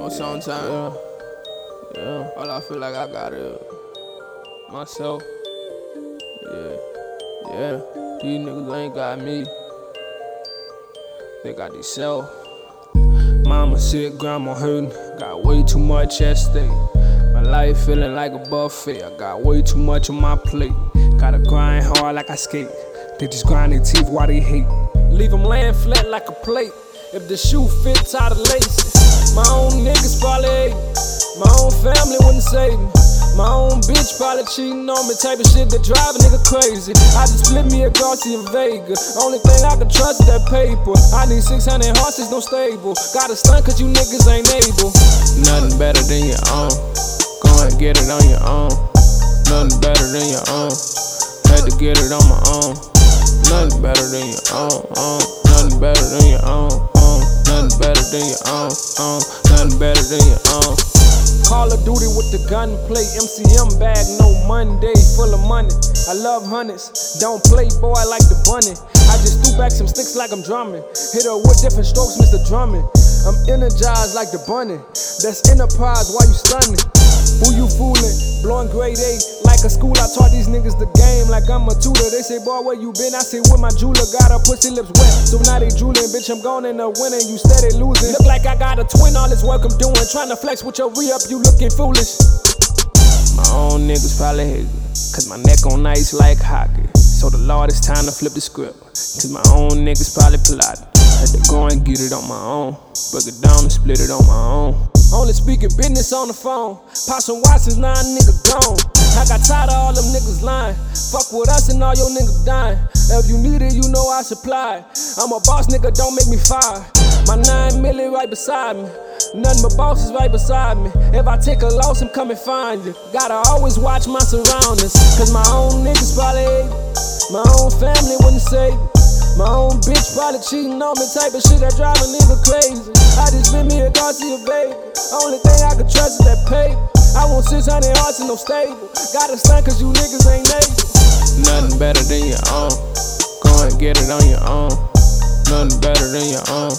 On sometime, yeah. Yeah. All I feel like I got is myself. Yeah. Yeah. These niggas ain't got me. They got themselves. Mama sick, grandma hurting. Got way too much at stake. My life feeling like a buffet. I got way too much on my plate. Gotta grind hard like I skate. They just grind their teeth while they hate. Leave them laying flat like a plate. If the shoe fits out of laces. My own niggas probably. My own family wouldn't save me. My own bitch probably cheating on me, type of shit that drive a nigga crazy. I just split me a Garcia Vega. Only thing I can trust is that paper. I need 600 horses, no stable. Gotta stunt cause you niggas ain't able. Nothing better than your own. Go and get it on your own. Nothing better than your own. Had to get it on my own. Nothing better than your own. own. Nothing better than your own. Than your own. own. Nothing better than your own. Call of Duty with the gunplay, MCM bag, no Monday, full of money. I love hundreds, don't play boy like the bunny. I just threw back some sticks like I'm drumming. Hit her with different strokes, Mr. Drummond. I'm energized like the bunny. That's enterprise, why you stunning? Who you fooling? Blowing grade A like a school. I taught these niggas the game like I'm a tutor. They say, boy, where you been? I say, with my jeweler. Got her pussy lips wet, so now they drooling. Bitch, I'm gone in the winning. You steady losing. Look like I got a twin. All this work I'm doing. Trying to flex with your re up. You looking foolish. My own niggas probably hate me. Cause my neck on ice like hockey. So the Lord, it's time to flip the script. Cause my own niggas probably plotting. Had to go and get it on my own. Break it down and split it on my own. Only speaking business on the phone. Pop some Watsons, now a nigga gone. I got tired of all them niggas lying. Fuck with us and all your niggas dying. If you need it, you know I supply. I'm a boss nigga, don't make me fire. My nine million right beside me. Nothing but bosses right beside me. If I take a loss, I'm coming find you. Gotta always watch my surroundings. Cause my own niggas probably hate. My own family wouldn't me. My own bitch probably cheating on me, type of shit that drive a nigga crazy. I just spent me a Garcia Vega. Only thing I can trust is that pay. I want 600 hearts and no stable. Gotta stunt cause you niggas ain't able. Nothing better than your own. Go and get it on your own. Nothing better than your own.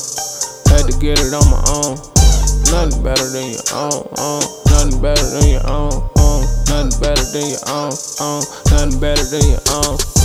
Had to get it on my own. Nothing better than your own. own. Nothing better than your own. own. Nothing better than your own. own. Nothing better than your own.